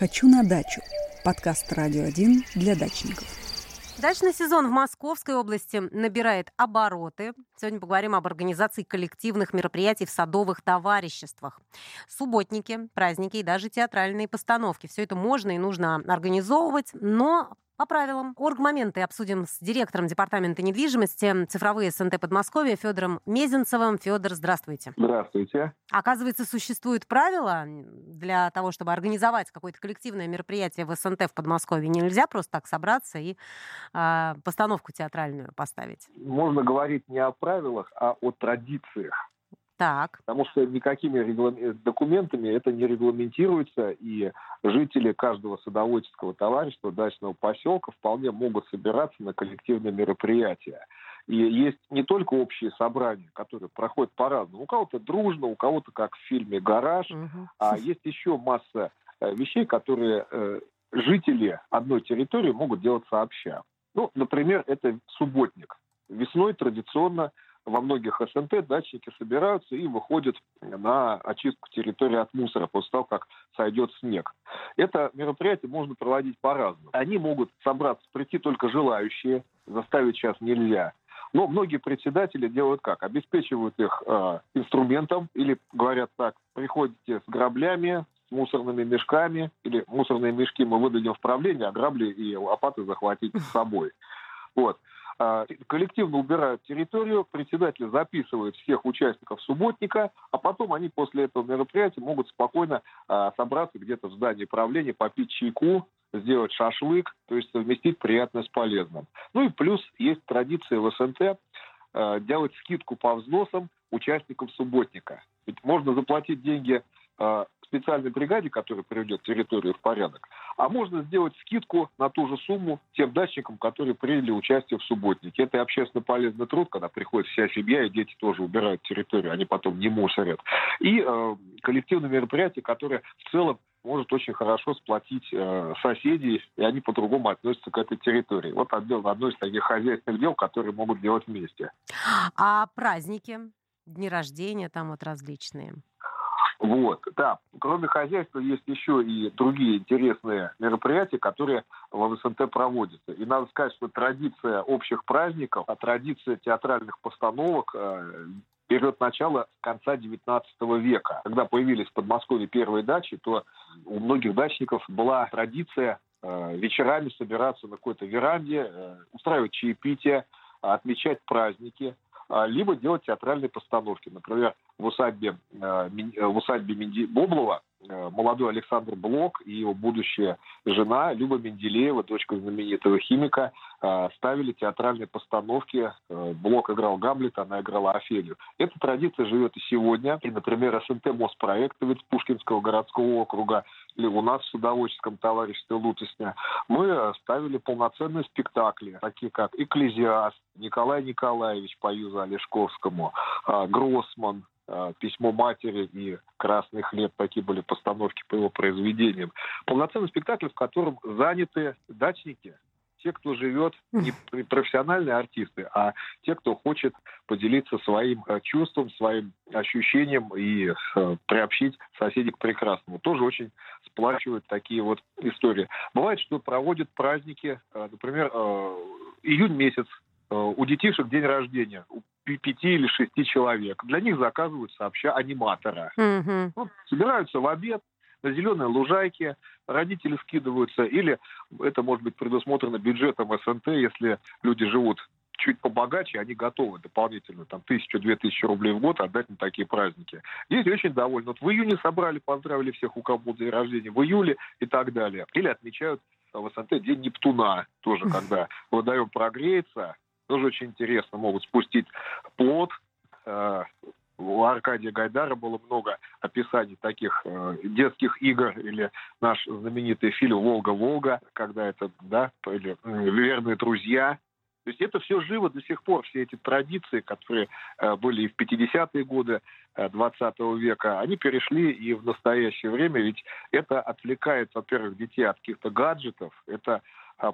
«Хочу на дачу» – подкаст «Радио 1» для дачников. Дачный сезон в Московской области набирает обороты. Сегодня поговорим об организации коллективных мероприятий в садовых товариществах. Субботники, праздники и даже театральные постановки. Все это можно и нужно организовывать, но по правилам. Оргмоменты обсудим с директором Департамента недвижимости цифровые СНТ Подмосковья Федором Мезенцевым. Федор, здравствуйте. Здравствуйте. Оказывается, существуют правила для того, чтобы организовать какое-то коллективное мероприятие в СНТ в Подмосковье. Нельзя просто так собраться и э, постановку театральную поставить. Можно говорить не о правилах, а о традициях. Так. Потому что никакими реглам... документами это не регламентируется, и жители каждого садоводческого товарищества, дачного поселка вполне могут собираться на коллективные мероприятия. И есть не только общие собрания, которые проходят по-разному. У кого-то дружно, у кого-то как в фильме «Гараж», угу. а есть еще масса э, вещей, которые э, жители одной территории могут делать сообща. Ну, например, это субботник. Весной традиционно во многих СНТ дачники собираются и выходят на очистку территории от мусора после того, как сойдет снег. Это мероприятие можно проводить по-разному. Они могут собраться, прийти только желающие, заставить сейчас нельзя. Но многие председатели делают как? Обеспечивают их э, инструментом или говорят так, приходите с граблями, с мусорными мешками, или мусорные мешки мы выдадим в правление, а грабли и лопаты захватить с собой. Вот. А, коллективно убирают территорию, председатель записывает всех участников субботника, а потом они после этого мероприятия могут спокойно а, собраться где-то в здании правления, попить чайку, сделать шашлык, то есть совместить приятное с полезным. Ну и плюс есть традиция в СНТ а, делать скидку по взносам участникам субботника. Ведь можно заплатить деньги специальной бригаде, которая приведет территорию в порядок, а можно сделать скидку на ту же сумму тем дачникам, которые приняли участие в субботнике. Это общественно полезный труд, когда приходит вся семья, и дети тоже убирают территорию, они потом не мусорят. И э, коллективное мероприятие, которое в целом может очень хорошо сплотить э, соседей, и они по-другому относятся к этой территории. Вот одно, одно из таких хозяйственных дел, которые могут делать вместе. А праздники, дни рождения там вот различные? Вот, да. Кроме хозяйства есть еще и другие интересные мероприятия, которые в СНТ проводятся. И надо сказать, что традиция общих праздников, а традиция театральных постановок э, берет начало с конца XIX века. Когда появились в Подмосковье первые дачи, то у многих дачников была традиция э, вечерами собираться на какой-то веранде, э, устраивать чаепитие, отмечать праздники, либо делать театральные постановки. Например, в усадьбе, э, в усадьбе Минди... Боблова э, молодой Александр Блок и его будущая жена Люба Менделеева, дочка знаменитого химика, э, ставили театральные постановки. Блок играл Гамлет, она играла Офелию. Эта традиция живет и сегодня. И, например, СНТ Моспроект Пушкинского городского округа или у нас в судоводческом товариществе Лутосня, мы ставили полноценные спектакли, такие как «Экклезиаст», Николай Николаевич по Юзу Олешковскому, Гроссман, Э, письмо матери и красный хлеб, такие были постановки по его произведениям. Полноценный спектакль, в котором заняты дачники, те, кто живет, не профессиональные артисты, а те, кто хочет поделиться своим э, чувством, своим ощущением и э, приобщить соседей к прекрасному. Тоже очень сплачивают такие вот истории. Бывает, что проводят праздники, например, июнь месяц, у детишек день рождения, у пяти или шести человек. Для них заказывают сообща аниматора. Mm-hmm. Ну, собираются в обед на зеленой лужайке, родители скидываются, или это может быть предусмотрено бюджетом СНТ, если люди живут чуть побогаче, они готовы дополнительно там тысячу-две тысячи рублей в год отдать на такие праздники. Дети очень довольны. Вот в июне собрали, поздравили всех, у кого был день рождения, в июле и так далее. Или отмечают в СНТ День Нептуна, тоже когда водоем прогреется, тоже очень интересно. Могут спустить плод. Э, у Аркадия Гайдара было много описаний таких э, детских игр или наш знаменитый фильм «Волга-Волга», когда это, да, или «Верные друзья», то есть это все живо до сих пор, все эти традиции, которые э, были и в 50-е годы э, 20 века, они перешли и в настоящее время, ведь это отвлекает, во-первых, детей от каких-то гаджетов, это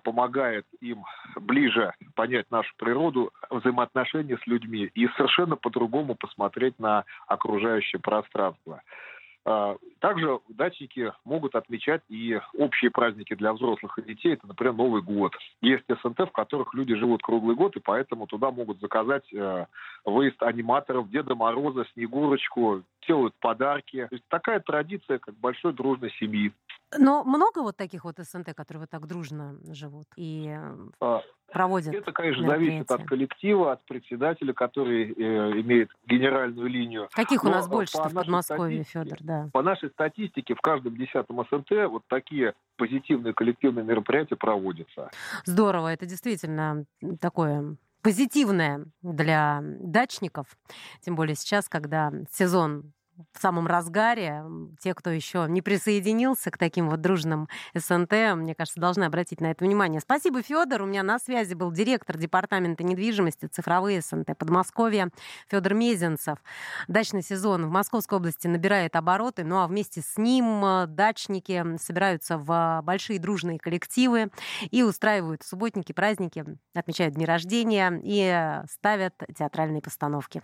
помогает им ближе понять нашу природу, взаимоотношения с людьми и совершенно по-другому посмотреть на окружающее пространство. А, также дачники могут отмечать и общие праздники для взрослых и детей. Это, например, Новый год. Есть СНТ, в которых люди живут круглый год, и поэтому туда могут заказать э, выезд аниматоров, Деда Мороза, Снегурочку, делают подарки. То есть такая традиция, как большой дружной семьи. Но много вот таких вот СНТ, которые вот так дружно живут и а, проводят Это, конечно, зависит от коллектива, от председателя, который э, имеет генеральную линию. Каких Но у нас больше в Подмосковье, Федор, да? По нашей статистике, в каждом десятом СНТ вот такие позитивные коллективные мероприятия проводятся. Здорово, это действительно такое позитивное для дачников, тем более сейчас, когда сезон в самом разгаре. Те, кто еще не присоединился к таким вот дружным СНТ, мне кажется, должны обратить на это внимание. Спасибо, Федор. У меня на связи был директор департамента недвижимости цифровые СНТ Подмосковья Федор Мезенцев. Дачный сезон в Московской области набирает обороты, ну а вместе с ним э, дачники собираются в большие дружные коллективы и устраивают субботники, праздники, отмечают дни рождения и ставят театральные постановки.